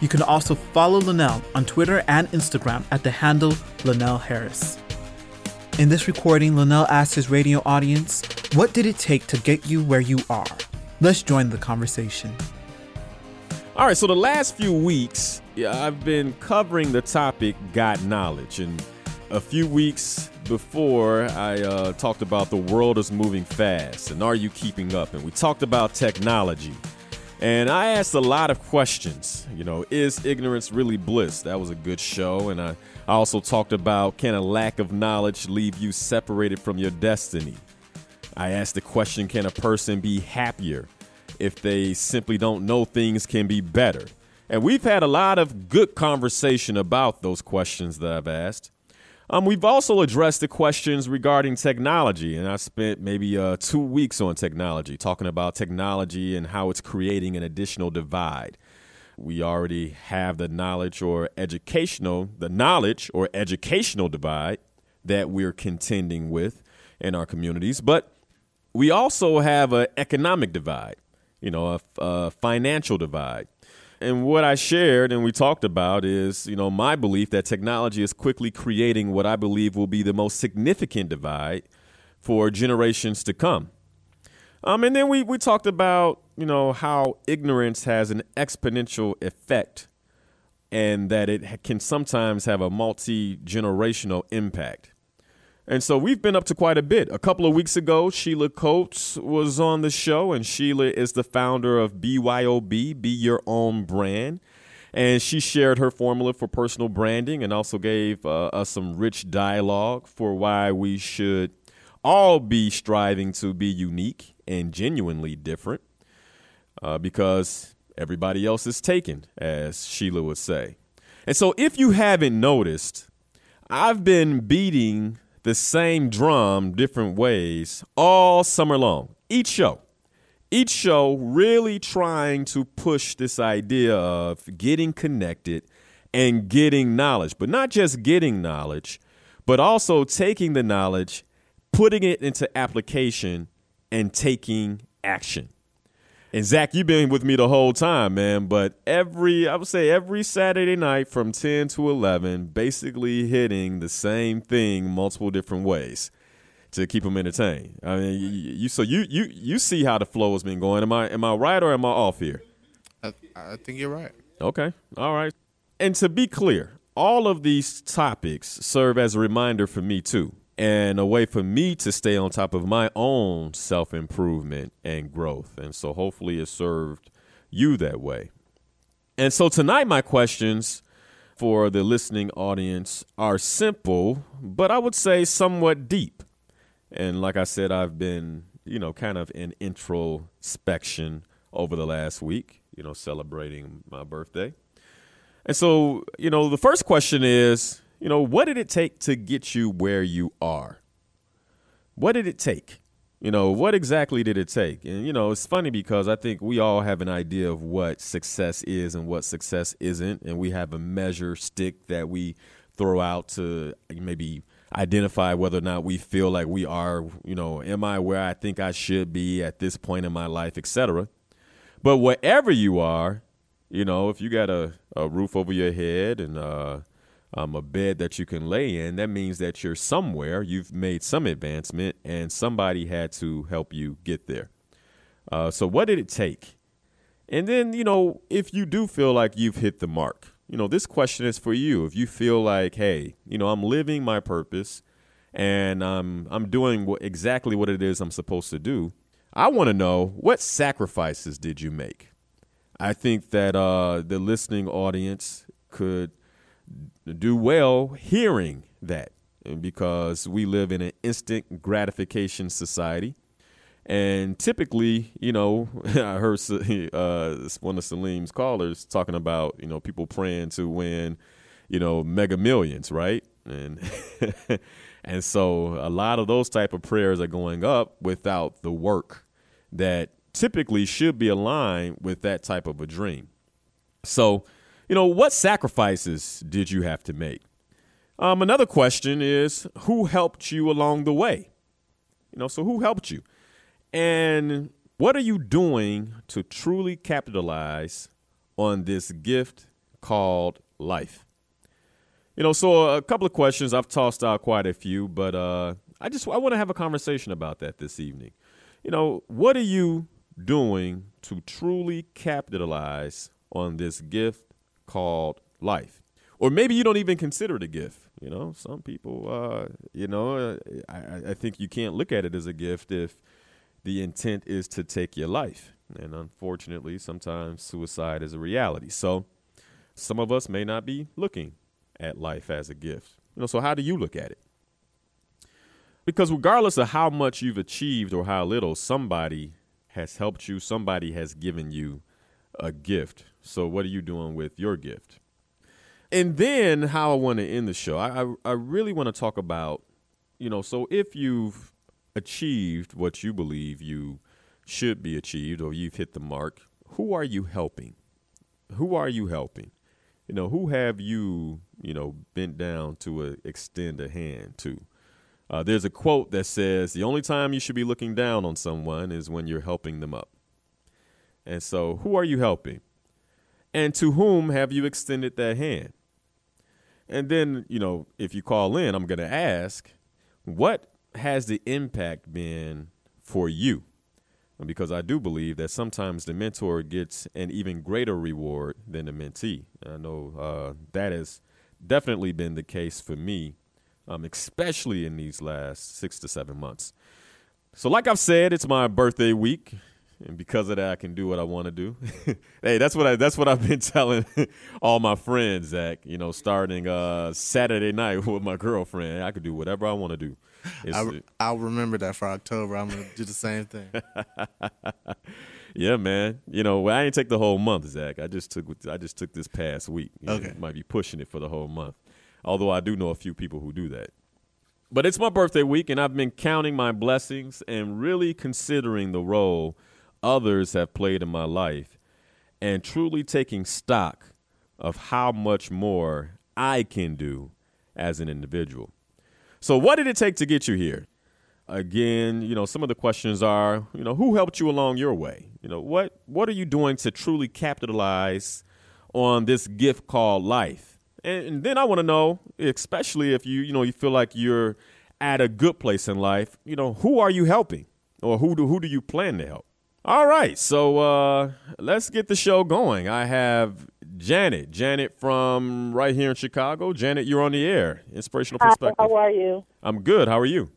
You can also follow Linnell on Twitter and Instagram at the handle Linnell Harris. In this recording, Linnell asked his radio audience, What did it take to get you where you are? Let's join the conversation. All right, so the last few weeks, yeah, I've been covering the topic Got Knowledge. And a few weeks before, I uh, talked about the world is moving fast and are you keeping up? And we talked about technology. And I asked a lot of questions. You know, is ignorance really bliss? That was a good show. And I, I also talked about can a lack of knowledge leave you separated from your destiny? I asked the question can a person be happier if they simply don't know things can be better? And we've had a lot of good conversation about those questions that I've asked. Um, we've also addressed the questions regarding technology, and I spent maybe uh, two weeks on technology, talking about technology and how it's creating an additional divide. We already have the knowledge or educational, the knowledge or educational divide that we're contending with in our communities, but we also have an economic divide, you know, a, a financial divide. And what I shared and we talked about is, you know, my belief that technology is quickly creating what I believe will be the most significant divide for generations to come. Um, and then we, we talked about, you know, how ignorance has an exponential effect and that it can sometimes have a multi generational impact. And so we've been up to quite a bit. A couple of weeks ago, Sheila Coates was on the show, and Sheila is the founder of BYOB, Be Your Own Brand. And she shared her formula for personal branding and also gave uh, us some rich dialogue for why we should all be striving to be unique and genuinely different uh, because everybody else is taken, as Sheila would say. And so if you haven't noticed, I've been beating the same drum different ways all summer long. Each show. Each show really trying to push this idea of getting connected and getting knowledge, but not just getting knowledge, but also taking the knowledge, putting it into application, and taking action. And Zach, you've been with me the whole time, man. But every, I would say every Saturday night from 10 to 11, basically hitting the same thing multiple different ways to keep them entertained. I mean, you, you so you you you see how the flow has been going. Am I am I right or am I off here? I, I think you're right. Okay, all right. And to be clear, all of these topics serve as a reminder for me too and a way for me to stay on top of my own self improvement and growth. And so hopefully it served you that way. And so tonight, my questions for the listening audience are simple, but I would say somewhat deep. And like I said, I've been, you know, kind of in introspection over the last week, you know, celebrating my birthday. And so, you know, the first question is, you know, what did it take to get you where you are? What did it take? You know, what exactly did it take? And, you know, it's funny because I think we all have an idea of what success is and what success isn't. And we have a measure stick that we throw out to maybe identify whether or not we feel like we are, you know, am I where I think I should be at this point in my life, etc. But wherever you are, you know, if you got a, a roof over your head and, uh, um, a bed that you can lay in, that means that you're somewhere, you've made some advancement, and somebody had to help you get there. Uh, so, what did it take? And then, you know, if you do feel like you've hit the mark, you know, this question is for you. If you feel like, hey, you know, I'm living my purpose and I'm I'm doing exactly what it is I'm supposed to do, I want to know what sacrifices did you make? I think that uh, the listening audience could do well hearing that because we live in an instant gratification society. And typically, you know, I heard uh, one of Salim's callers talking about, you know, people praying to win, you know, mega millions, right? and and so a lot of those type of prayers are going up without the work that typically should be aligned with that type of a dream. So, you know, what sacrifices did you have to make? Um, another question is who helped you along the way? You know, so who helped you? And what are you doing to truly capitalize on this gift called life? You know, so a couple of questions. I've tossed out quite a few, but uh, I just I want to have a conversation about that this evening. You know, what are you doing to truly capitalize on this gift called life? Or maybe you don't even consider it a gift. You know, some people, uh, you know, uh, I, I think you can't look at it as a gift if the intent is to take your life. And unfortunately, sometimes suicide is a reality. So some of us may not be looking at life as a gift. You know, so how do you look at it? Because regardless of how much you've achieved or how little, somebody has helped you, somebody has given you a gift. So what are you doing with your gift? And then how I want to end the show, I, I, I really want to talk about, you know, so if you've achieved what you believe you should be achieved or you've hit the mark, who are you helping? Who are you helping? You know, who have you, you know, bent down to uh, extend a hand to? Uh, there's a quote that says, the only time you should be looking down on someone is when you're helping them up. And so, who are you helping? And to whom have you extended that hand? And then, you know, if you call in, I'm going to ask, what has the impact been for you? Because I do believe that sometimes the mentor gets an even greater reward than the mentee. I know uh, that has definitely been the case for me, um, especially in these last six to seven months. So, like I've said, it's my birthday week and because of that, I can do what I want to do. hey, that's what I that's what I've been telling all my friends, Zach. You know, starting uh, Saturday night with my girlfriend, I could do whatever I want to do. I, I'll remember that for October. I'm gonna do the same thing. yeah, man. You know, I ain't take the whole month, Zach. I just took I just took this past week. You okay, know, might be pushing it for the whole month. Although I do know a few people who do that. But it's my birthday week, and I've been counting my blessings and really considering the role others have played in my life and truly taking stock of how much more I can do as an individual. So, what did it take to get you here? Again, you know, some of the questions are, you know, who helped you along your way? You know, what what are you doing to truly capitalize on this gift called life? And, and then I want to know, especially if you, you know, you feel like you're at a good place in life, you know, who are you helping? Or who do who do you plan to help? All right, so uh, let's get the show going. I have Janet, Janet from right here in Chicago. Janet, you're on the air. Inspirational perspective. Hi, how are you? I'm good. How are you?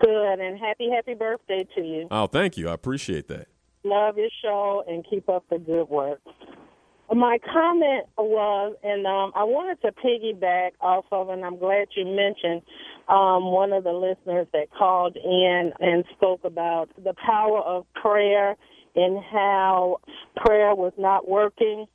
Good, and happy, happy birthday to you. Oh, thank you. I appreciate that. Love your show and keep up the good work. My comment was, and um, I wanted to piggyback off of, and I'm glad you mentioned um, one of the listeners that called in and spoke about the power of prayer and how prayer was not working.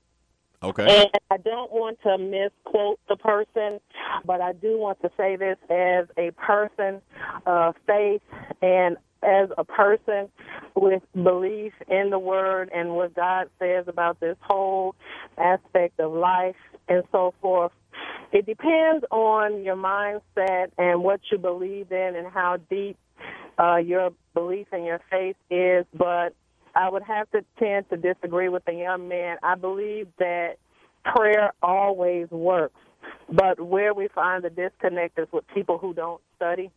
Okay. And I don't want to misquote the person, but I do want to say this as a person of faith and as a person with belief in the word and what God says about this whole aspect of life and so forth. It depends on your mindset and what you believe in and how deep uh, your belief and your faith is. But I would have to tend to disagree with the young man. I believe that prayer always works. But where we find the disconnect is with people who don't study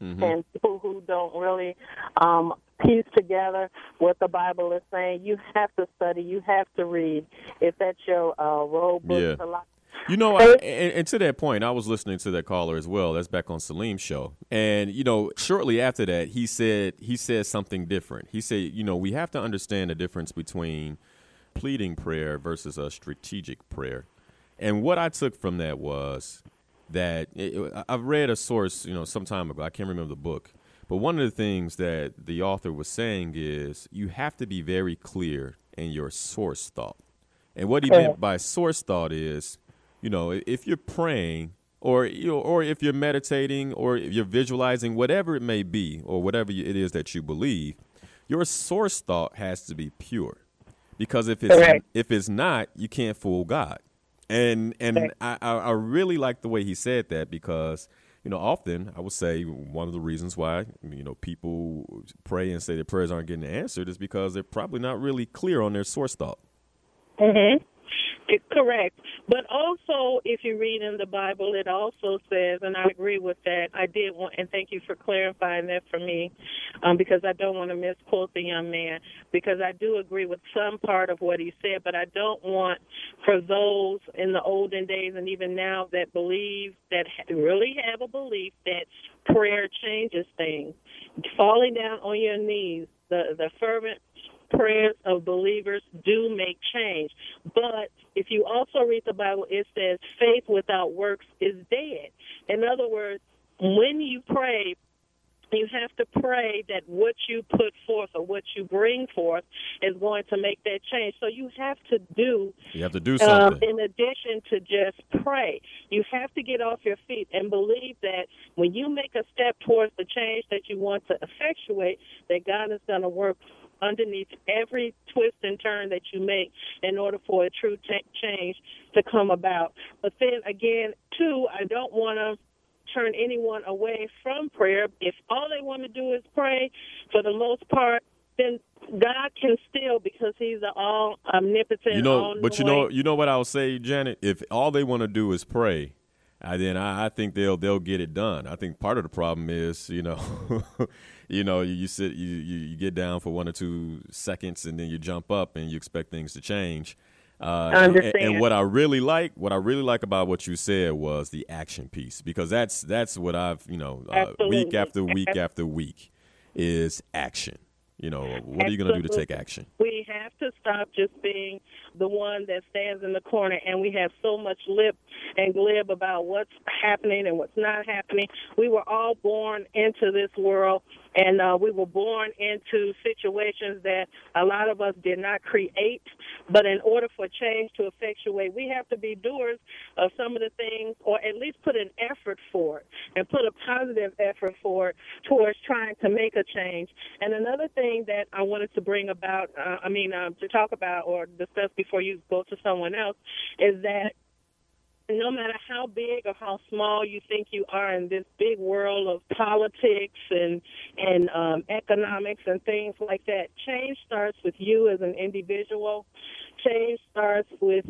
mm-hmm. and people who don't really um, piece together what the Bible is saying. You have to study. You have to read. If that's your uh, role book yeah. to life. You know, I, and, and, to that point, I was listening to that caller as well. That's back on Salim's show, and you know, shortly after that, he said he said something different. He said, you know, we have to understand the difference between pleading prayer versus a strategic prayer. And what I took from that was that it, I've read a source, you know, some time ago. I can't remember the book, but one of the things that the author was saying is you have to be very clear in your source thought. And what he meant by source thought is, you know, if you're praying or you know, or if you're meditating or you're visualizing, whatever it may be, or whatever it is that you believe, your source thought has to be pure. Because if it's Correct. if it's not, you can't fool God. And and. I, I I really like the way he said that because you know often I would say one of the reasons why you know people pray and say their prayers aren't getting answered is because they're probably not really clear on their source thought. Mm-hmm. Correct. But also, if you read in the Bible, it also says, and I agree with that. I did want, and thank you for clarifying that for me, um, because I don't want to misquote the young man, because I do agree with some part of what he said, but I don't want for those in the olden days and even now that believe, that really have a belief that prayer changes things. Falling down on your knees, the, the fervent prayers of believers do make change. But if you also read the Bible, it says faith without works is dead. In other words, when you pray, you have to pray that what you put forth or what you bring forth is going to make that change. So you have to do You have to do um, something. in addition to just pray. You have to get off your feet and believe that when you make a step towards the change that you want to effectuate, that God is going to work underneath every twist and turn that you make in order for a true t- change to come about. But then again, too, I don't want to turn anyone away from prayer. If all they want to do is pray, for the most part, then God can still because He's the all omnipotent. you know, but you know, you know what I'll say, Janet. If all they want to do is pray, uh, then I, I think they'll they'll get it done. I think part of the problem is, you know, you know, you, you sit, you, you you get down for one or two seconds, and then you jump up, and you expect things to change. Uh, I and- understand. And, what I really like, what I really like about what you said was the action piece, because that's that's what I've, you know, uh, week after week after week is action. You know, what are you going to do to take action? We have to stop just being the one that stands in the corner and we have so much lip and glib about what's happening and what's not happening. We were all born into this world and uh, we were born into situations that a lot of us did not create. But in order for change to effectuate, we have to be doers of some of the things or at least put an effort for it and put a positive effort for it towards trying to make a change. And another thing that I wanted to bring about, uh, I mean, um, to talk about or discuss before you go to someone else, is that no matter how big or how small you think you are in this big world of politics and and um, economics and things like that, change starts with you as an individual. Change starts with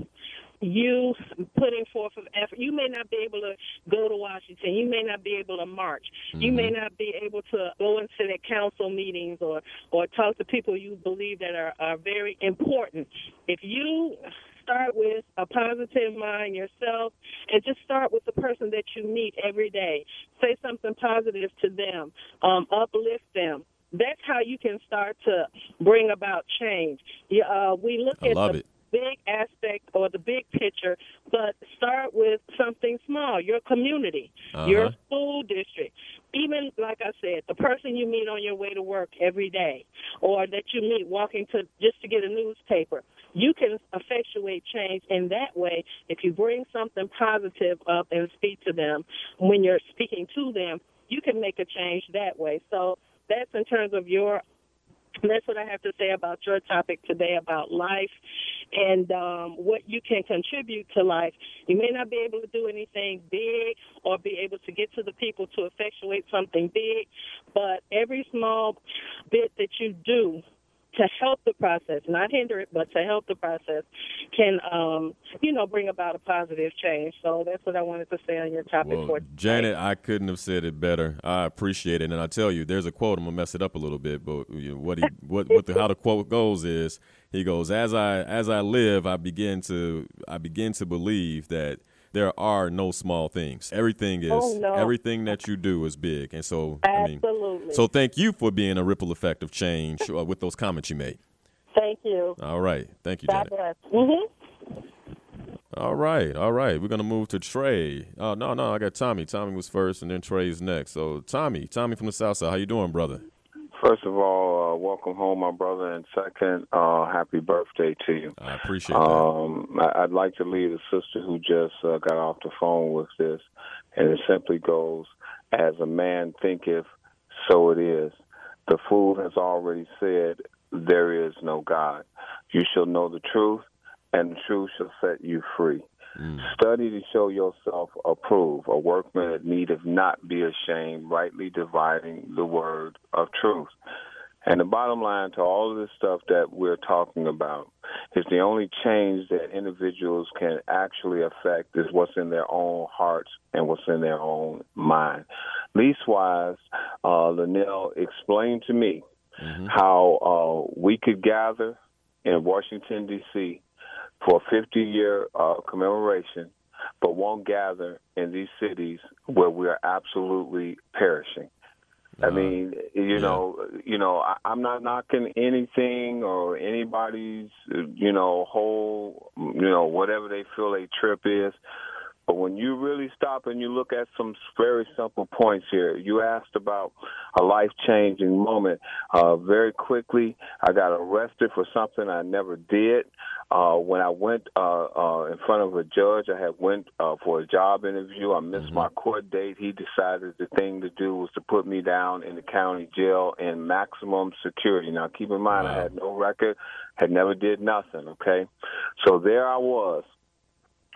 you putting forth of effort. You may not be able to go to Washington. You may not be able to march. You may not be able to go into the council meetings or or talk to people you believe that are, are very important. If you start with a positive mind yourself and just start with the person that you meet every day. Say something positive to them, um, uplift them. That's how you can start to bring about change. Yeah, uh, we look I at love the it. Big aspect or the big picture, but start with something small, your community, your Uh-huh. school district. Even like I said, the person you meet on your way to work every day or that you meet walking to just to get a newspaper. You can effectuate change in that way if you bring something positive up and speak to them when you're speaking to them. You can make a change that way. So that's in terms of your that's what I have to say about your topic today about life and um, what you can contribute to life. You may not be able to do anything big or be able to get to the people to effectuate something big, but every small bit that you do to help the process, not hinder it, but to help the process, can um, you know bring about a positive change. So that's what I wanted to say on your topic Well, for today. Janet, I couldn't have said it better. I appreciate it, and I tell you, there's a quote. I'm gonna mess it up a little bit, but you know, what he, what, what the, how the quote goes is, he goes, "As I as I live, I begin to I begin to believe that there are no small things. Everything is Oh, no. everything that you do is big, and so I mean, so thank you for being a ripple effect of change uh, with those comments you made. Thank you. All right, thank you, God Janet. bless. hmm All right, all right. We're gonna move to Trey. Oh no, no, I got Tommy. Tommy was first, and then Trey's next. So Tommy, Tommy from the South Side. How you doing, brother? First of all, uh, welcome home, my brother, and second, uh, happy birthday to you. I appreciate that. Um, I- I'd like to leave a sister who just uh, got off the phone with this, and it simply goes, "As a man thinketh, so it is." The fool has already said, "There is no God." You shall know the truth, and the truth shall set you free. Study to show yourself approved, a workman that needeth not be ashamed, rightly dividing the word of truth. And the bottom line to all of this stuff that we're talking about is the only change that individuals can actually affect is what's in their own hearts and what's in their own mind. Leastwise, uh, Linnell explained to me how uh, we could gather in Washington, D.C. for a 50 year uh, commemoration, but won't gather in these cities where we are absolutely perishing. I mean, you know, you know, I, I'm not knocking anything or anybody's, uh, you know, whole, you know, whatever they feel a trip is. But when you really stop and you look at some very simple points here, you asked about a life changing moment. Uh, very quickly, I got arrested for something I never did. Uh, when I went uh, uh, in front of a judge, I had went uh, for a job interview. I missed my court date. He decided the thing to do was to put me down in the county jail in maximum security. Now, keep in mind, I had no record, had never did nothing. Okay, so there I was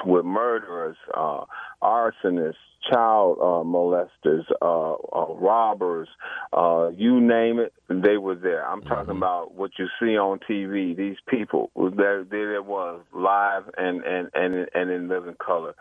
with murderers, uh, arsonists, child uh, molesters, uh, uh, robbers, uh, you name it, they were there. I'm talking about what you see on TV. These people, there, there it was, live and and and and in living color.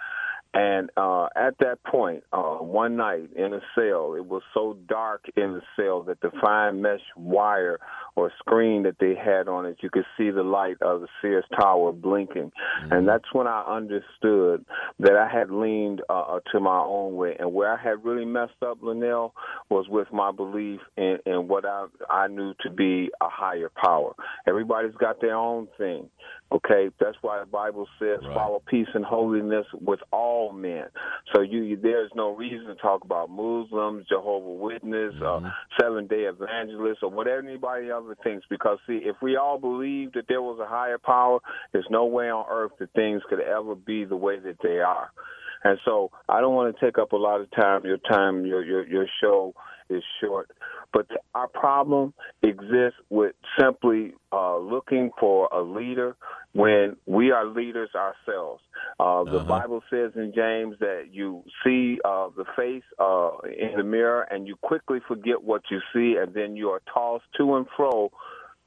And uh, at that point, uh, one night in a cell, it was so dark in the cell that the fine mesh wire or screen that they had on it, you could see the light of the Sears Tower blinking. And that's when I understood that I had leaned uh, to my own way. And where I had really messed up, Linnell, was with my belief in, in what I, I knew to be a higher power. Everybody's got their own thing. Okay, that's why the Bible says, "Follow peace and holiness with all men." So you, you there's no reason to talk about Muslims, Jehovah Witness, uh, Seven Day Evangelists, or whatever anybody ever thinks. Because see, if we all believed that there was a higher power, there's no way on earth that things could ever be the way that they are. And so I don't want to take up a lot of time. Your time, your your, your show is short. But our problem exists with simply uh, looking for a leader when we are leaders ourselves. Uh, the Bible says in James that you see uh, the face uh, in the mirror and you quickly forget what you see, and then you are tossed to and fro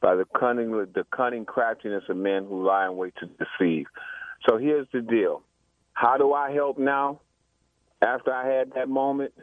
by the cunning, the cunning craftiness of men who lie in wait to deceive. So here's the deal: How do I help now? After I had that moment,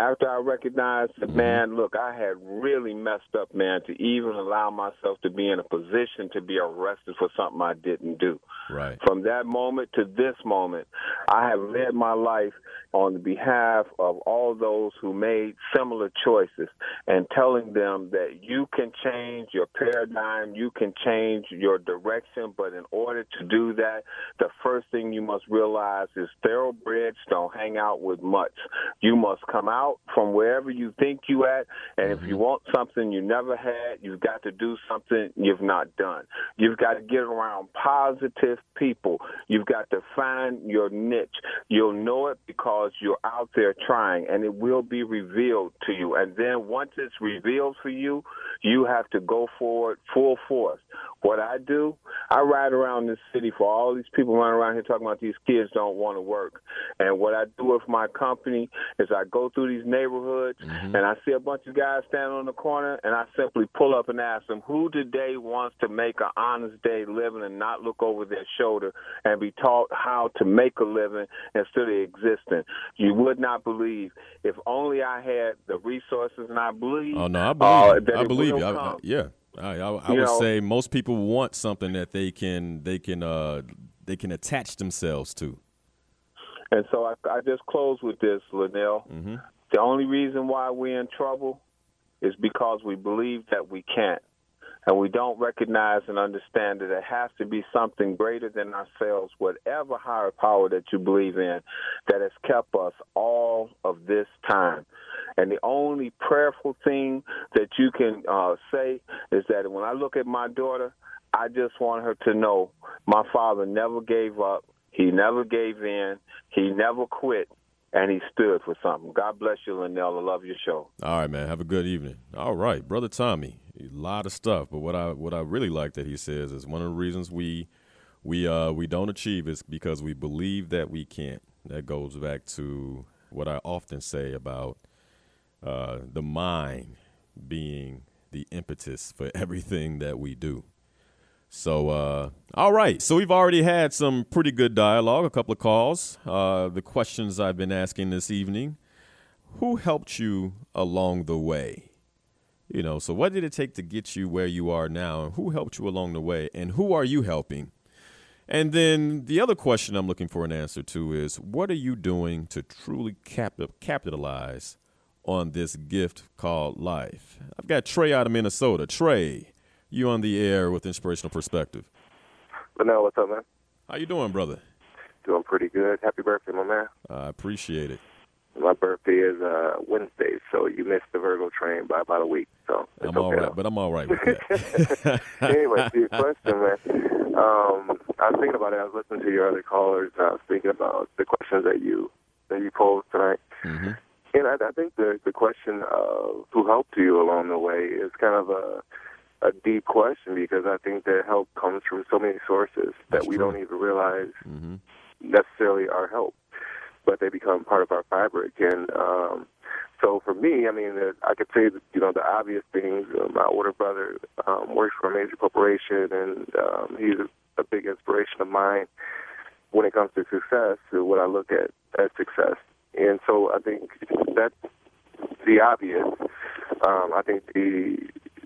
after I recognized that, mm-hmm. man, look, I had really messed up, man, to even allow myself to be in a position to be arrested for something I didn't do. Right. From that moment to this moment, I have led my life on behalf of all those who made similar choices and telling them that you can change your paradigm, you can change your direction, but in order to do that, the first thing you must realize is thoroughbreds don't hang out with much. You must come out from wherever you think you at, and if you mm-hmm. want something you never had, you've got to do something you've not done. You've got to get around positive people. You've got to find your niche. You'll know it because you're out there trying, and it will be revealed to you. And then once it's revealed for you, you have to go forward full force. What I do, I ride around this city for all these people running around here talking about these kids don't want to work. And what I do with my company is I go through these neighborhoods mm-hmm. and I see a bunch of guys standing on the corner and I simply pull up and ask them who today wants to make an honest day living and not look over their shoulder and be taught how to make a living instead of existing. You would not believe if only I had the resources and I believe Oh no, I uh, believe you. that I believe you. I, I- yeah, I, I, would know- say most people want something that they can they can uh they can attach themselves to. And so I, I just close with this, Linnell. Mm-hmm. The only reason why we're in trouble is because we believe that we can't. And we don't recognize and understand that it has to be something greater than ourselves, whatever higher power that you believe in, that has kept us all of this time. And the only prayerful thing that you can uh, say is that when I look at my daughter, I just want her to know my father never gave up. He never gave in. He never quit. And he stood for something. God bless you, Linnell. I love your show. All right, man. Have a good evening. All right, brother Tommy. A lot of stuff, but what I what I really like that he says is one of the reasons we we uh we don't achieve is because we believe that we can't. That goes back to what I often say about uh, the mind being the impetus for everything that we do. So, uh, all right. So we've already had some pretty good dialogue, a couple of calls. Uh, the questions I've been asking this evening: Who helped you along the way? You know, so what did it take to get you where you are now, and who helped you along the way, and who are you helping? And then the other question I'm looking for an answer to is what are you doing to truly cap- capitalize on this gift called life? I've got Trey out of Minnesota. Trey, you on the air with Inspirational Perspective. But now, what's up, man? How you doing, brother? Doing pretty good. Happy birthday, my man. I appreciate it. My birthday is uh, Wednesday, so you missed the Virgo train by about a week. So I'm all okay right, but I'm all right with that. anyway, to your question, man. Um, I was thinking about it. I was listening to your other callers. And I was thinking about the questions that you that you posed tonight. hmm And I, I think the the question of who helped you along the way is kind of a a deep question because I think that help comes from so many sources that That's we true. don't even realize hmm necessarily our help, but they become part of our fabric. And um, so for me, I mean, I could say that, you know the obvious things. Uh, my older brother um, works for a major corporation, and um, he's a, a big inspiration of mine when it comes to success. uh, What I look at as success, and so I think that's the obvious. Um, I think the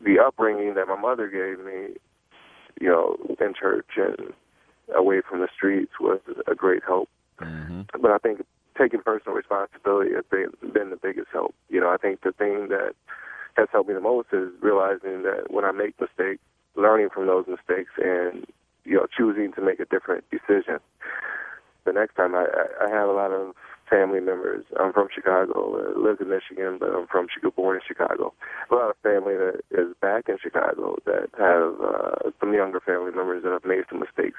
the upbringing that my mother gave me, you know, in church and away from the streets was a great help. hmm But I think taking personal responsibility has been, been the biggest help. You know, I think the thing that has helped me the most is realizing that when I make mistakes, learning from those mistakes and, you know, choosing to make a different decision. The next time I I have a lot of family members. I'm from Chicago, uh, lived in Michigan, but I'm from Chicago, born in Chicago. A lot of family that is back in Chicago that have uh, some younger family members that have made some mistakes.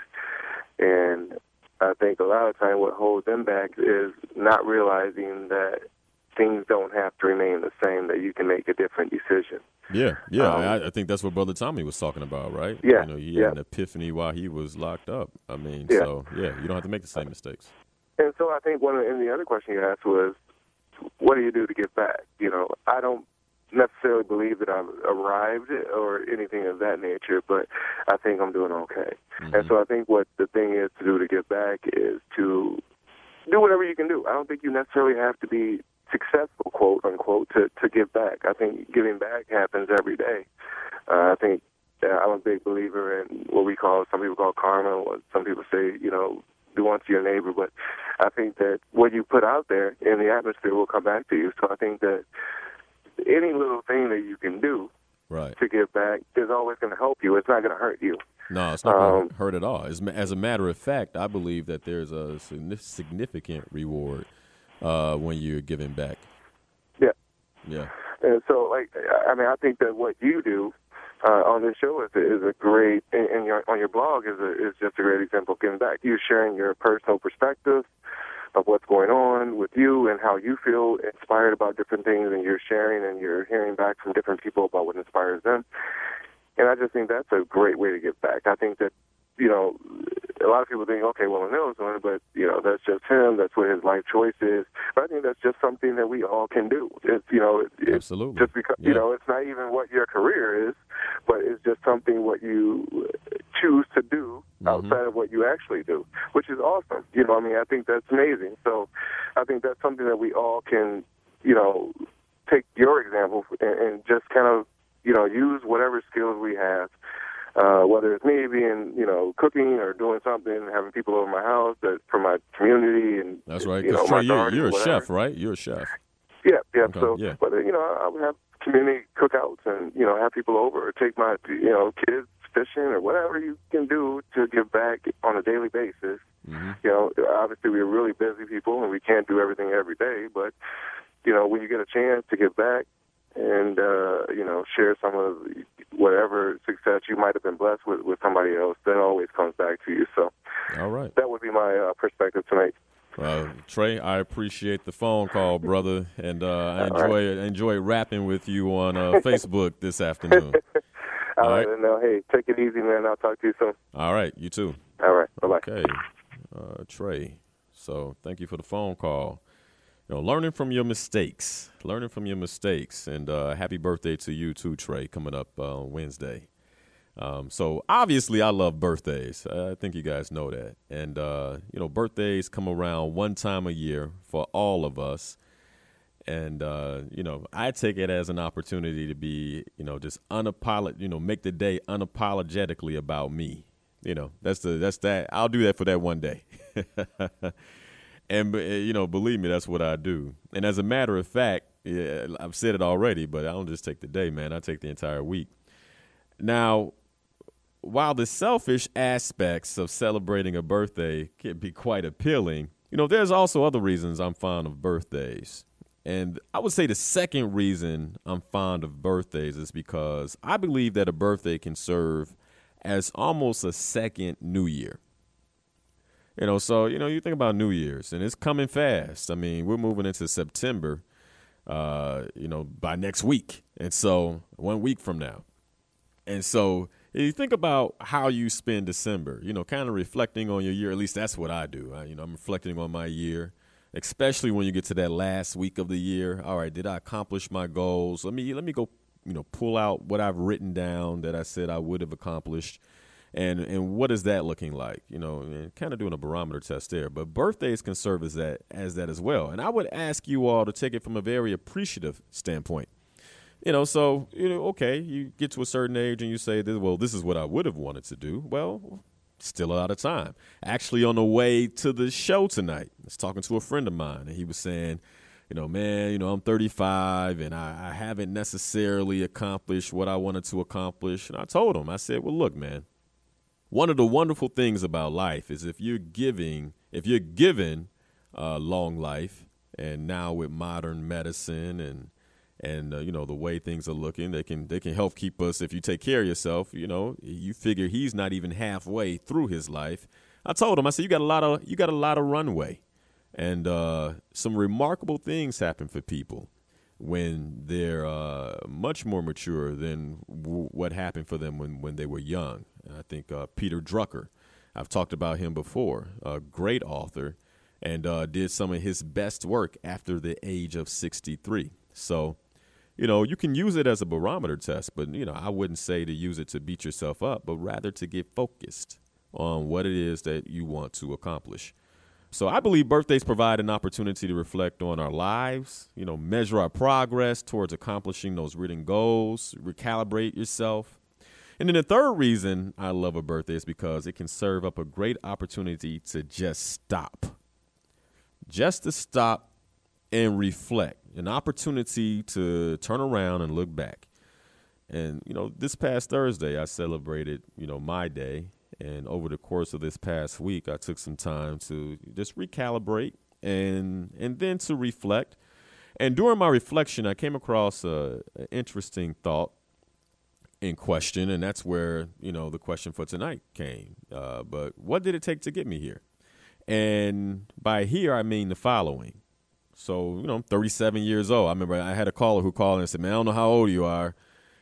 And I think a lot of time what holds them back is not realizing that things don't have to remain the same, that you can make a different decision. Yeah, yeah. Um, I, I think that's what Brother Tommy was talking about, right? Yeah, You know, he yeah. had an epiphany while he was locked up. I mean, Yeah. so yeah, you don't have to make the same mistakes. And so I think one of, and the other question you asked was, what do you do to give back? You know, I don't necessarily believe that I've arrived or anything of that nature, but I think I'm doing okay. And so I think what the thing is to do to give back is to do whatever you can do. I don't think you necessarily have to be successful, quote unquote, to to give back. I think giving back happens every day. Uh, I think uh, I'm a big believer in what we call some people call karma, what some people say, you know, do unto your neighbor. But I think that what you put out there in the atmosphere will come back to you. So I think that any little thing that you can do Right. to give back is always going to help you. It's not going to hurt you. No, it's not going Um, to hurt at all. As, as a matter of fact, I believe that there's a significant reward uh, when you're giving back. Yeah. Yeah. And so, like, I mean, I think that what you do uh, on this show is a, is a great, and your, on your blog is a, is just a great example of giving back. You're sharing your personal perspective of what's going on with you and how you feel inspired about different things, and you're sharing and you're hearing back from different people about what inspires them. And I just think that's a great way to give back. I think that, you know, a lot of people think, okay, well, Anil's doing it, but, you know, that's just him. That's what his life choice is. But I think that's just something that we all can do. It's, you know, it, it, Absolutely. just because, Yeah. you know, it's not even what your career is, but it's just something what you choose to do Mhm. outside of what you actually do, which is awesome. You know, I mean, I think that's amazing. So I think that's something that we all can, you know, take your example and, and just kind of, you know, use whatever skills we have. Uh, whether it's me being, you know, cooking or doing something, having people over my house that for my community and That's right. you know, Trey, you're, you're a whatever. chef, right? You're a chef. Yeah, yeah. Okay, so, yeah. but you know, I would have community cookouts and you know have people over, or take my you know kids fishing or whatever you can do to give back on a daily basis. hmm You know, obviously we're really busy people and we can't do everything every day, but you know, when you get a chance to give back and uh, you know share some of whatever success you might have been blessed with with somebody else, that always comes back to you. So, all right, that would be my uh, perspective tonight. Uh, Trey, I appreciate the phone call, brother, and uh, I enjoy right. enjoy rapping with you on uh, Facebook this afternoon. All, All right, right. Now, hey, take it easy, man. I'll talk to you soon. All right, you too. All right, bye bye. Okay, uh, Trey. So, thank you for the phone call. You know, learning from your mistakes, learning from your mistakes, and uh, happy birthday to you too, Trey. Coming up uh, Wednesday. Um, so obviously, I love birthdays. I think you guys know that. And uh, you know, birthdays come around one time a year for all of us. And uh, you know, I take it as an opportunity to be, you know, just unapolog, you know, make the day unapologetically about me. You know, that's the that's that. I'll do that for that one day. and eh, you know, believe me, that's what I do. And as a matter of fact, yeah, I've said it already, but I don't just take the day, man. I take the entire week. Now, while the selfish aspects of celebrating a birthday can be quite appealing, you know, there's also other reasons I'm fond of birthdays. And I would say the second reason I'm fond of birthdays is because I believe that a birthday can serve as almost a second New Year. You know, so, you know, you think about New Year's and it's coming fast. I mean, we're moving into September, uh, you know, by next week. And so, one week from now. And so, you think about how you spend December, you know, kind of reflecting on your year. At least that's what I do. I, you know, I'm reflecting on my year, especially when you get to that last week of the year. All right, did I accomplish my goals? Let me let me go, you know, pull out what I've written down that I said I would have accomplished, and and what is that looking like? You know, and kind of doing a barometer test there. But birthdays can serve as that as that as well. And I would ask you all to take it from a very appreciative standpoint you know, so you know, okay, you get to a certain age and you say, "Well, this is what I would have wanted to do." Well, still a lot of time. Actually, on the way to the show tonight, I was talking to a friend of mine, and he was saying, "You know, man, you know, I'm 35 and I, I haven't necessarily accomplished what I wanted to accomplish." And I told him, I said, "Well, look, man, one of the wonderful things about life is if you're giving, if you're given uh, long life, and now with modern medicine and and uh, you know the way things are looking they can they can help keep us if you take care of yourself you know you figure he's not even halfway through his life. I told him i said you got a lot of you got a lot of runway. And uh, some remarkable things happen for people when they're uh, much more mature than w- what happened for them when, when they were young i think uh, peter drucker i've talked about him before a great author and uh, did some of his best work after the age of 63 so you know, you can use it as a barometer test, but you know, I wouldn't say to use it to beat yourself up, but rather to get focused on what it is that you want to accomplish. So I believe birthdays provide an opportunity to reflect on our lives, you know, measure our progress towards accomplishing those written goals, recalibrate yourself. And then the third reason I love a birthday is because it can serve up a great opportunity to just stop. Just to stop and reflect an opportunity to turn around and look back. And you know, this past Thursday, I celebrated you know my day, and over the course of this past week, I took some time to just recalibrate and and then to reflect. And during my reflection, I came across a, an interesting thought in question, and that's where you know the question for tonight came. Uh, but what did it take to get me here? And by here, I mean the following. So, you know, I'm 37 years old. I remember I had a caller who called and said, Man, I don't know how old you are,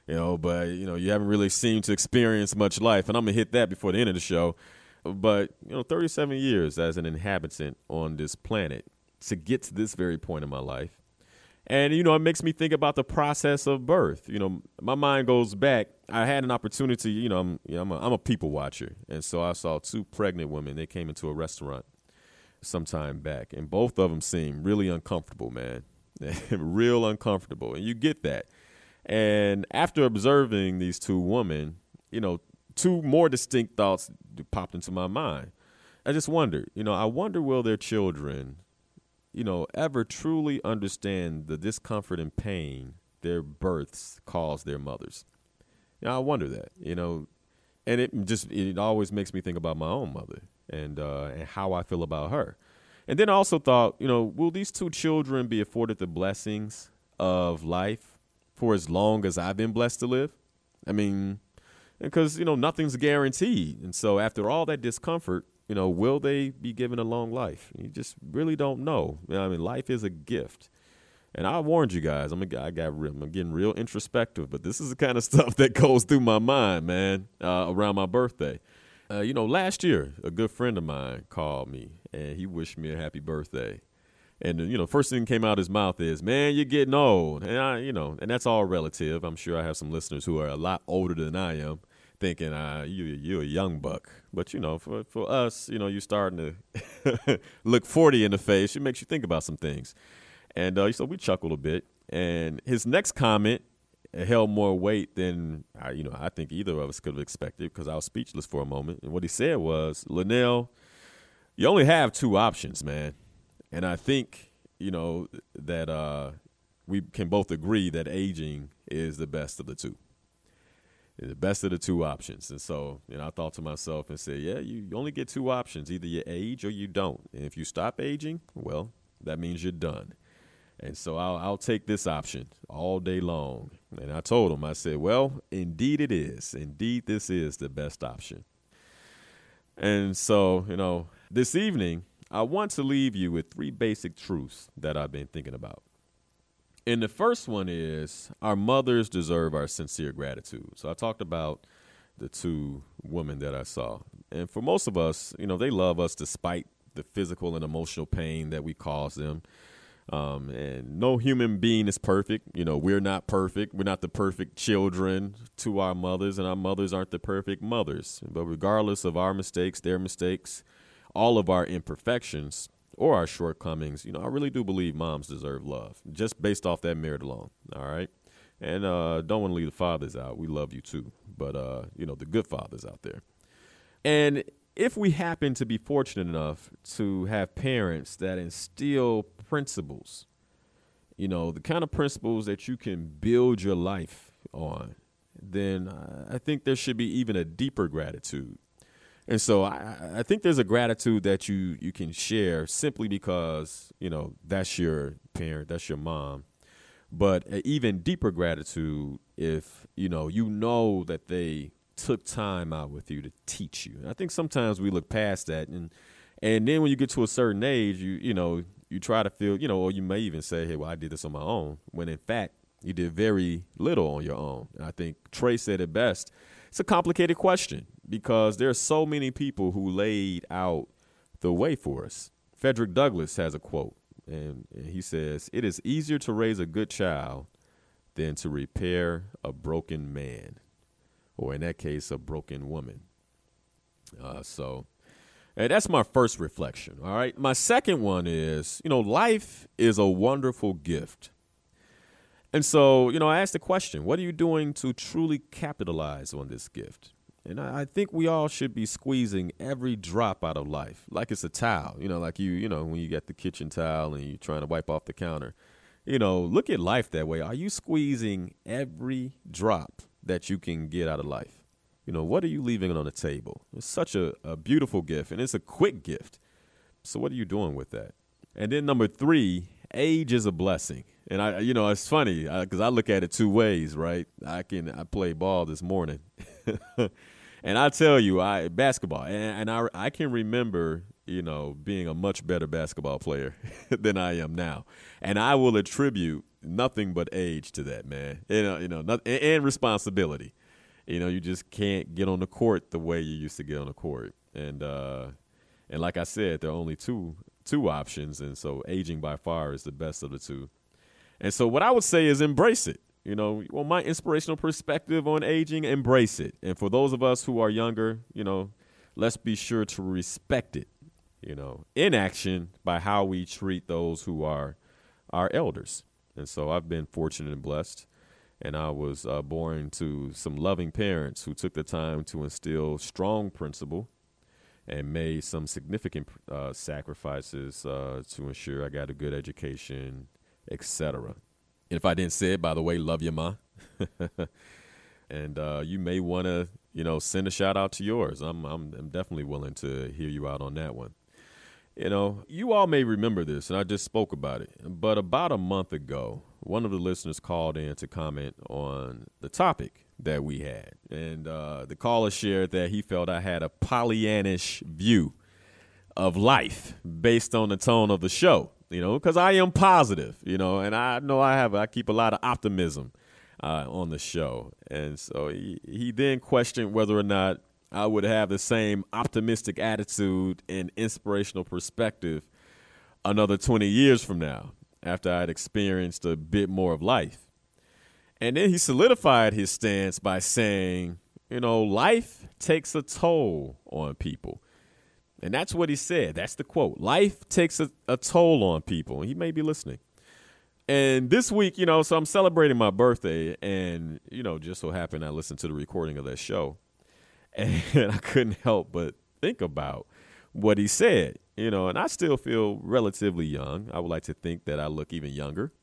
you know, but, you know, you haven't really seemed to experience much life. And I'm to hit that before the end of the show. But, you know, 37 years as an inhabitant on this planet to get to this very point in my life. And, you know, it makes me think about the process of birth. You know, my mind goes back. I had an opportunity, you know, I'm, you know, I'm, a, I'm a people watcher. And so I saw two pregnant women. They came into a restaurant some time back, and both of them seemed really uncomfortable, man, real uncomfortable, and you get that. And after observing these two women, you know, two more distinct thoughts popped into my mind. I just wondered, you know, I wonder will their children, you know, ever truly understand the discomfort and pain their births cause their mothers. You know, I wonder that, you know, and it just it always makes me think about my own mother and uh, and how I feel about her. And then I also thought, you know, will these two children be afforded the blessings of life for as long as I've been blessed to live? I mean, because, you know, nothing's guaranteed. And so after all that discomfort, you know, will they be given a long life? You just really don't know. I mean, life is a gift. And I warned you guys, I'm a, I got real, I'm getting real introspective, but this is the kind of stuff that goes through my mind, man, uh, around my birthday. Uh, you know, last year, a good friend of mine called me and he wished me a happy birthday. And you know, first thing came out his mouth is, "Man, you're getting old." And I, you know, and that's all relative. I'm sure I have some listeners who are a lot older than I am, thinking, uh, "You, you're a young buck." But you know, for for us, you know, you're starting to look 40 in the face. It makes you think about some things. And uh, so we chuckled a bit. And his next comment held more weight than I, you know I think either of us could have expected because I was speechless for a moment. And what he said was, "Linnell, you only have two options, man." And I think you know that uh, we can both agree that aging is the best of the two. It's the best of the two options. And so, you know, I thought to myself and said, yeah, you only get two options. Either you age or you don't. And if you stop aging, well, that means you're done. And so I'll, I'll take this option all day long. And I told him, I said, well, indeed it is. Indeed, this is the best option. And so, you know, this evening, I want to leave you with three basic truths that I've been thinking about. And the first one is our mothers deserve our sincere gratitude. So I talked about the two women that I saw. And for most of us, you know, they love us despite the physical and emotional pain that we cause them. Um, and no human being is perfect. You know, we're not perfect. We're not the perfect children to our mothers, and our mothers aren't the perfect mothers. But regardless of our mistakes, their mistakes, all of our imperfections or our shortcomings, you know, I really do believe moms deserve love just based off that merit alone. All right. And uh, don't want to leave the fathers out. We love you too. But, uh, you know, the good fathers out there. And if we happen to be fortunate enough to have parents that instill principles, you know, the kind of principles that you can build your life on, then I think there should be even a deeper gratitude and so I, I think there's a gratitude that you you can share simply because you know that's your parent, that's your mom. But even deeper gratitude if you know you know that they took time out with you to teach you. And I think sometimes we look past that, and and then when you get to a certain age, you you know you try to feel you know, or you may even say, hey, well, I did this on my own, when in fact you did very little on your own. And I think Trey said it best. It's a complicated question because there are so many people who laid out the way for us. Frederick Douglass has a quote, and, and he says, It is easier to raise a good child than to repair a broken man, or in that case, a broken woman. Uh, so, and that's my first reflection. All right. My second one is, you know, life is a wonderful gift. And so, you know, I asked the question, what are you doing to truly capitalize on this gift? And I, think we all should be squeezing every drop out of life, like it's a towel. You know, like you, you know, when you get the kitchen towel and you're trying to wipe off the counter. You know, look at life that way. Are you squeezing every drop that you can get out of life? You know, what are you leaving on the table? It's such a, a beautiful gift, and it's a quick gift. So, what are you doing with that? And then number three, age is a blessing. And I, you know, it's funny uh, because I look at it two ways, right? I can I play ball this morning, and I tell you, I basketball, and, and I I can remember, you know, being a much better basketball player than I am now, and I will attribute nothing but age to that, man. You know, you know, not, and, and responsibility. You know, you just can't get on the court the way you used to get on the court, and uh, and like I said, there are only two two options, and so aging by far is the best of the two. And so, what I would say is embrace it. You know, well, my inspirational perspective on aging, embrace it. And for those of us who are younger, you know, let's be sure to respect it. You know, in action by how we treat those who are our elders. And so, I've been fortunate and blessed. And I was uh, born to some loving parents who took the time to instill strong principle and made some significant uh, sacrifices uh, to ensure I got a good education, etc. And if I didn't say it, by the way, love you, ma. and uh, you may want to, you know, send a shout out to yours. I'm, I'm, I'm definitely willing to hear you out on that one. You know, you all may remember this, and I just spoke about it. But about a month ago, one of the listeners called in to comment on the topic that we had. And uh, the caller shared that he felt I had a Pollyannish view of life based on the tone of the show, you know, because I am positive, you know, and I know I have, I keep a lot of optimism uh, on the show. And so he, he then questioned whether or not I would have the same optimistic attitude and inspirational perspective another 20 years from now after I'd experienced a bit more of life. And then he solidified his stance by saying, you know, life takes a toll on people. And that's what he said. That's the quote. Life takes a, a toll on people. He may be listening. And this week, you know, so I'm celebrating my birthday, and, you know, just so happened I listened to the recording of that show and I couldn't help but think about what he said, you know, and I still feel relatively young. I would like to think that I look even younger.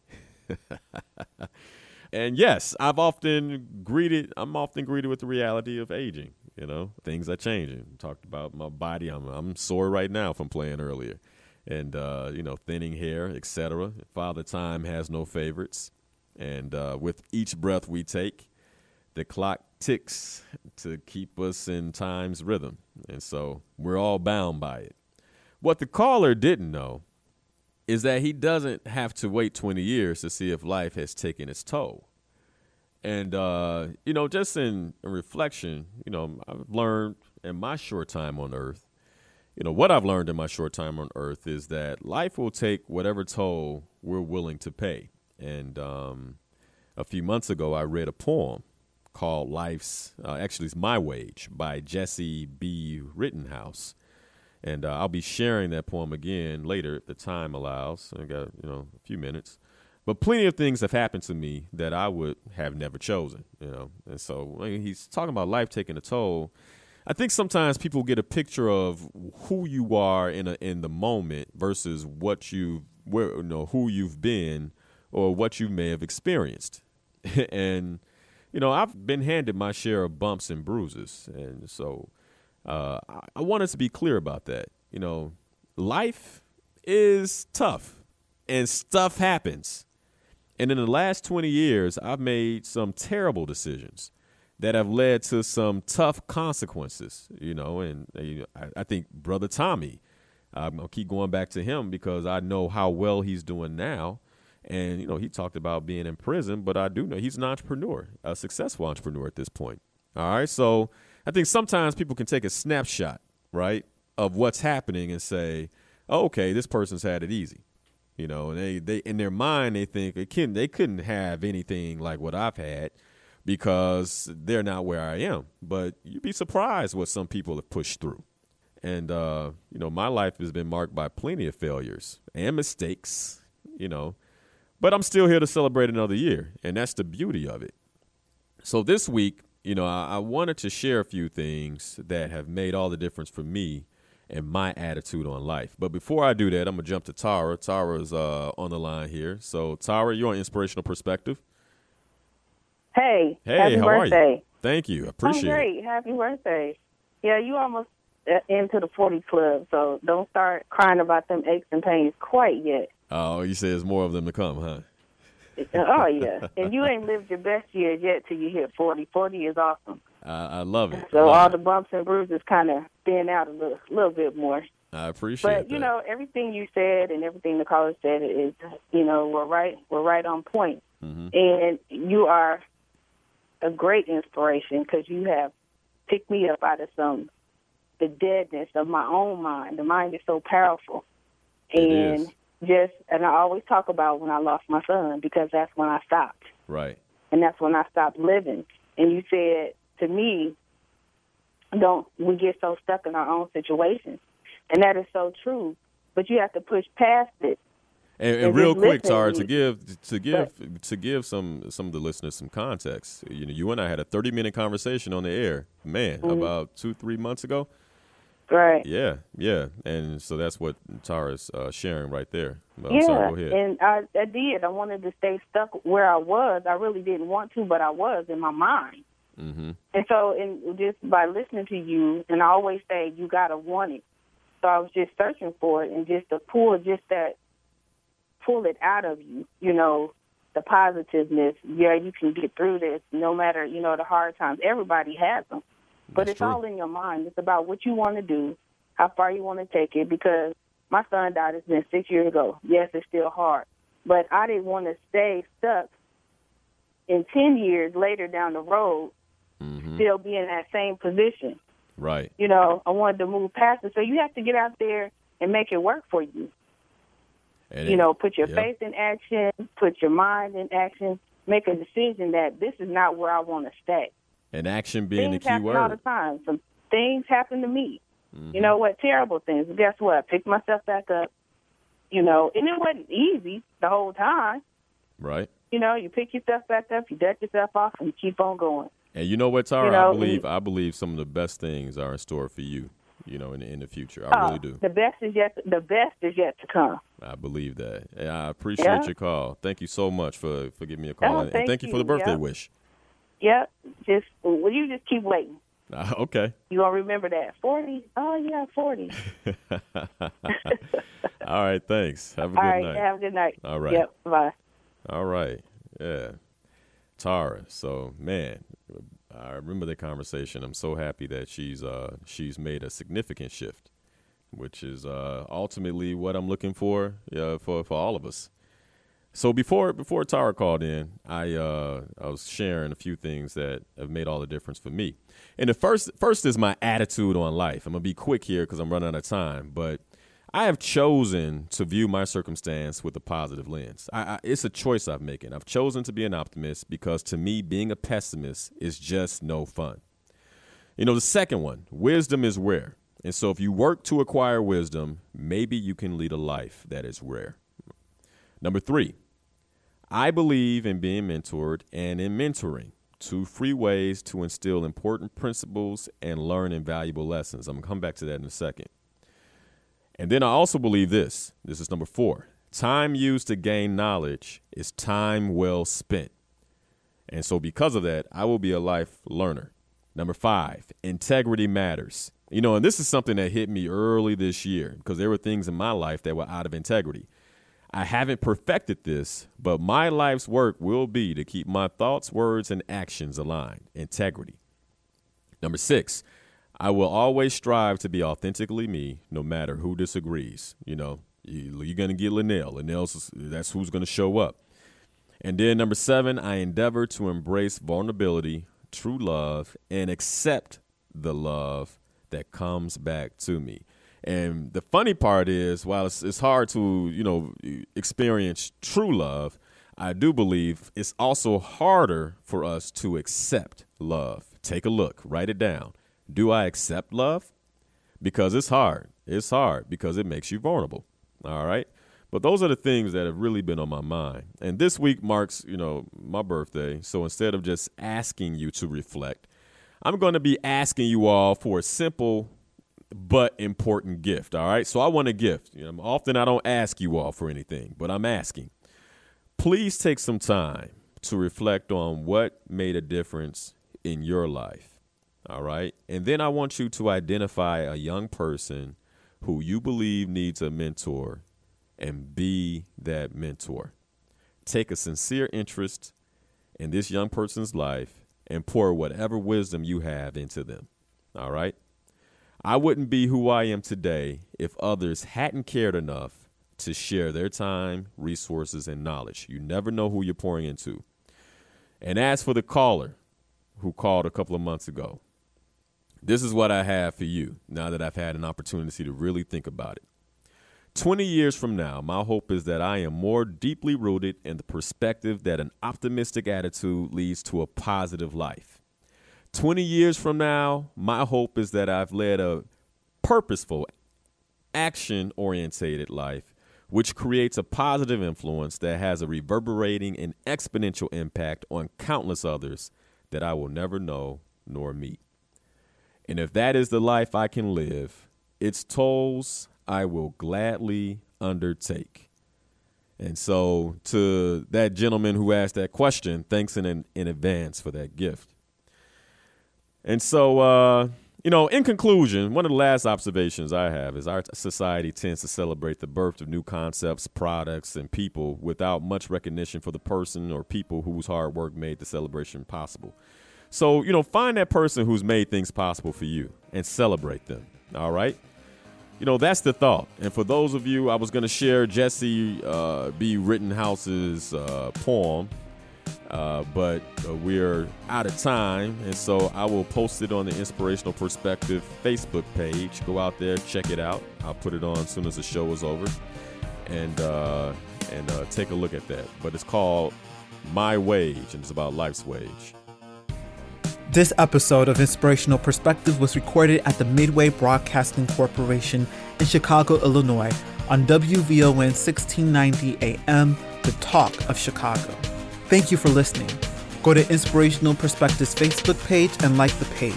and yes, I've often greeted I'm often greeted with the reality of aging, you know. Things are changing. Talked about my body. I'm I'm sore right now from playing earlier. And uh, you know, thinning hair, etc. Father time has no favorites. And uh, with each breath we take, the clock ticks to keep us in time's rhythm. And so we're all bound by it. What the caller didn't know is that he doesn't have to wait 20 years to see if life has taken its toll. And, uh, you know, just in, in reflection, you know, I've learned in my short time on earth, you know, what I've learned in my short time on earth is that life will take whatever toll we're willing to pay. And um, a few months ago, I read a poem called Life's, uh, actually, it's My Wage by Jessie B. Rittenhouse. And uh, I'll be sharing that poem again later if the time allows. I got, you know, a few minutes. But plenty of things have happened to me that I would have never chosen, you know. And so he's talking about life taking a toll, I think sometimes people get a picture of who you are in a, in the moment versus what you where you know who you've been or what you may have experienced. and you know, I've been handed my share of bumps and bruises, and so uh, I, I wanted to be clear about that. You know, life is tough, and stuff happens. And in the last 20 years, I've made some terrible decisions that have led to some tough consequences, you know. And uh, I, I think Brother Tommy, I'm going to keep going back to him because I know how well he's doing now. And, you know, he talked about being in prison, but I do know he's an entrepreneur, a successful entrepreneur at this point. All right. So I think sometimes people can take a snapshot, right, of what's happening and say, oh, okay, this person's had it easy. You know, they, they in their mind they think it can they couldn't have anything like what I've had because they're not where I am. But you'd be surprised what some people have pushed through. And uh, you know, my life has been marked by plenty of failures and mistakes, you know. But I'm still here to celebrate another year, and that's the beauty of it. So this week, you know, I, I wanted to share a few things that have made all the difference for me and my attitude on life. But before I do that, I'm gonna jump to Tara. Tara's uh, on the line here. So Tara, you're on Inspirational Perspective. Hey, Hey, happy how birthday. are you? Thank you. Appreciate it. great. Happy birthday. Yeah, you almost uh, into the 40 club, so don't start crying about them aches and pains quite yet. Oh, you say there's more of them to come, huh? oh yeah, and you ain't lived your best years yet till you hit 40. 40 is awesome. I, I love it. So Love all it. the bumps and bruises kind of thin out a little, little bit more. I appreciate But you that. know, everything you said and everything the caller said is, you know, we're right. We're right on point. Mm-hmm. And you are a great inspiration because you have picked me up out of some the deadness of my own mind. The mind is so powerful, and just and I always talk about when I lost my son because that's when I stopped, right. and that's when I stopped living. And you said to me, "Don't we get so stuck in our own situations?" And that is so true. But you have to push past it. And, and And real quick, Tara, to give to give to give some some of the listeners some context. You know, you and I had a thirty minute conversation on the air, man, Mm-hmm. about two three months ago. Right. Yeah, yeah, and so that's what Tara's uh, sharing right there. I'm yeah, sorry, and I, I did. I wanted to stay stuck where I was. I really didn't want to, but I was in my mind. Mm-hmm. And so, and just by listening to you, and I always say you gotta want it. So I was just searching for it and just to pull just that, pull it out of you, you know, the positiveness. Yeah, you can get through this no matter, you know, the hard times. Everybody has them. But That's it's true. all in your mind. It's about what you want to do, how far you want to take it. Because my son died. It's been six years ago. Yes, it's still hard, but I didn't want to stay stuck. In ten years later down the road, hmm still be in that same position. Right. You know, I wanted to move past it. So you have to get out there and make it work for you. And You it- know, put your yeah. faith in action, put your mind in action, make a decision that this is not where I want to stay. And action being things the key happen all the word. time. Some things happen to me. Mhm. You know what? Terrible things. But guess what? I picked myself back up. You know, and it wasn't easy the whole time. Right. You know, you pick yourself back up, you dust yourself off, and you keep on going. And you know what, Tara? You know, I believe I believe some of the best things are in store for you. You know, in the, in the future, I Uh, really do. The best is yet. The best is yet to come. I believe that. And I appreciate Yeah. your call. Thank you so much for for giving me a call, Oh, and, and thank thank you for the birthday Yeah. wish. Yep. Just well, you just keep waiting. Uh, okay. You gonna remember that forty? Oh yeah, forty. All right. Thanks. Have a All good right. night. Have a good night. All right. Yep. Bye. All right. Yeah. Tara. So, man, I remember that conversation. I'm so happy that she's uh she's made a significant shift, which is uh ultimately what I'm looking for uh, for for all of us. So before before Tara called in, I uh I was sharing a few things that have made all the difference for me. And the first first is my attitude on life. I'm gonna be quick here because I'm running out of time, but I have chosen to view my circumstance with a positive lens. I, I, it's a choice I'm making. I've chosen to be an optimist because to me, being a pessimist is just no fun. You know, the second one, wisdom is rare. And so if you work to acquire wisdom, maybe you can lead a life that is rare. Number three, I believe in being mentored and in mentoring. Two free ways to instill important principles and learn invaluable lessons. I'm going to come back to that in a second. And then I also believe this. This is number four. Time used to gain knowledge is time well spent. And so, because of that, I will be a life learner. Number five, integrity matters. You know, and this is something that hit me early this year because there were things in my life that were out of integrity. I haven't perfected this, but my life's work will be to keep my thoughts, words, and actions aligned. Integrity. Number six, I will always strive to be authentically me, no matter who disagrees. You know, you, you're going to get Linnell. Linnell's that's who's going to show up. And then number seven, I endeavor to embrace vulnerability, true love, and accept the love that comes back to me. And the funny part is, while it's, it's hard to, you know, experience true love, I do believe it's also harder for us to accept love. Take a look, write it down. Do I accept love? Because it's hard. It's hard because it makes you vulnerable. All right. But those are the things that have really been on my mind. And this week marks, you know, my birthday. So instead of just asking you to reflect, I'm going to be asking you all for a simple but important gift. All right. So I want a gift. You know, often I don't ask you all for anything, but I'm asking. Please take some time to reflect on what made a difference in your life. All right. And then I want you to identify a young person who you believe needs a mentor and be that mentor. Take a sincere interest in this young person's life and pour whatever wisdom you have into them. All right. I wouldn't be who I am today if others hadn't cared enough to share their time, resources, and knowledge. You never know who you're pouring into. And as for the caller who called a couple of months ago, this is what I have for you now that I've had an opportunity to really think about it. 20 years from now, my hope is that I am more deeply rooted in the perspective that an optimistic attitude leads to a positive life. 20 years from now, my hope is that I've led a purposeful, action oriented life, which creates a positive influence that has a reverberating and exponential impact on countless others that I will never know nor meet. And if that is the life I can live, its tolls I will gladly undertake. And so, to that gentleman who asked that question, thanks in, in advance for that gift. And so, uh, you know, in conclusion, one of the last observations I have is our society tends to celebrate the birth of new concepts, products, and people without much recognition for the person or people whose hard work made the celebration possible. So, you know, find that person who's made things possible for you and celebrate them. All right? You know, that's the thought. And for those of you, I was going to share Jessie uh, B. Rittenhouse's uh, poem uh, but uh, we're out of time, and so I will post it on the Inspirational Perspective Facebook page. Go out there, check it out. I'll put it on as soon as the show is over, and uh, and uh, take a look at that. But it's called My Wage, and it's about life's wage. This episode of Inspirational Perspective was recorded at the Midway Broadcasting Corporation in Chicago, Illinois, on WVON 1690 AM, The Talk of Chicago. Thank you for listening. Go to Inspirational Perspectives Facebook page and like the page.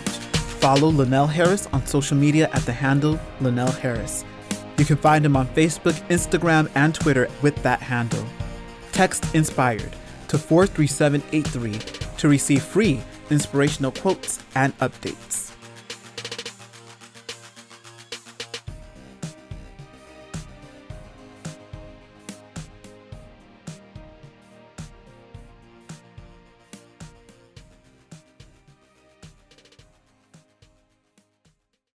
Follow Linnell Harris on social media at the handle Linnell Harris. You can find him on Facebook, Instagram, and Twitter with that handle. Text Inspired to 43783 to receive free inspirational quotes and updates.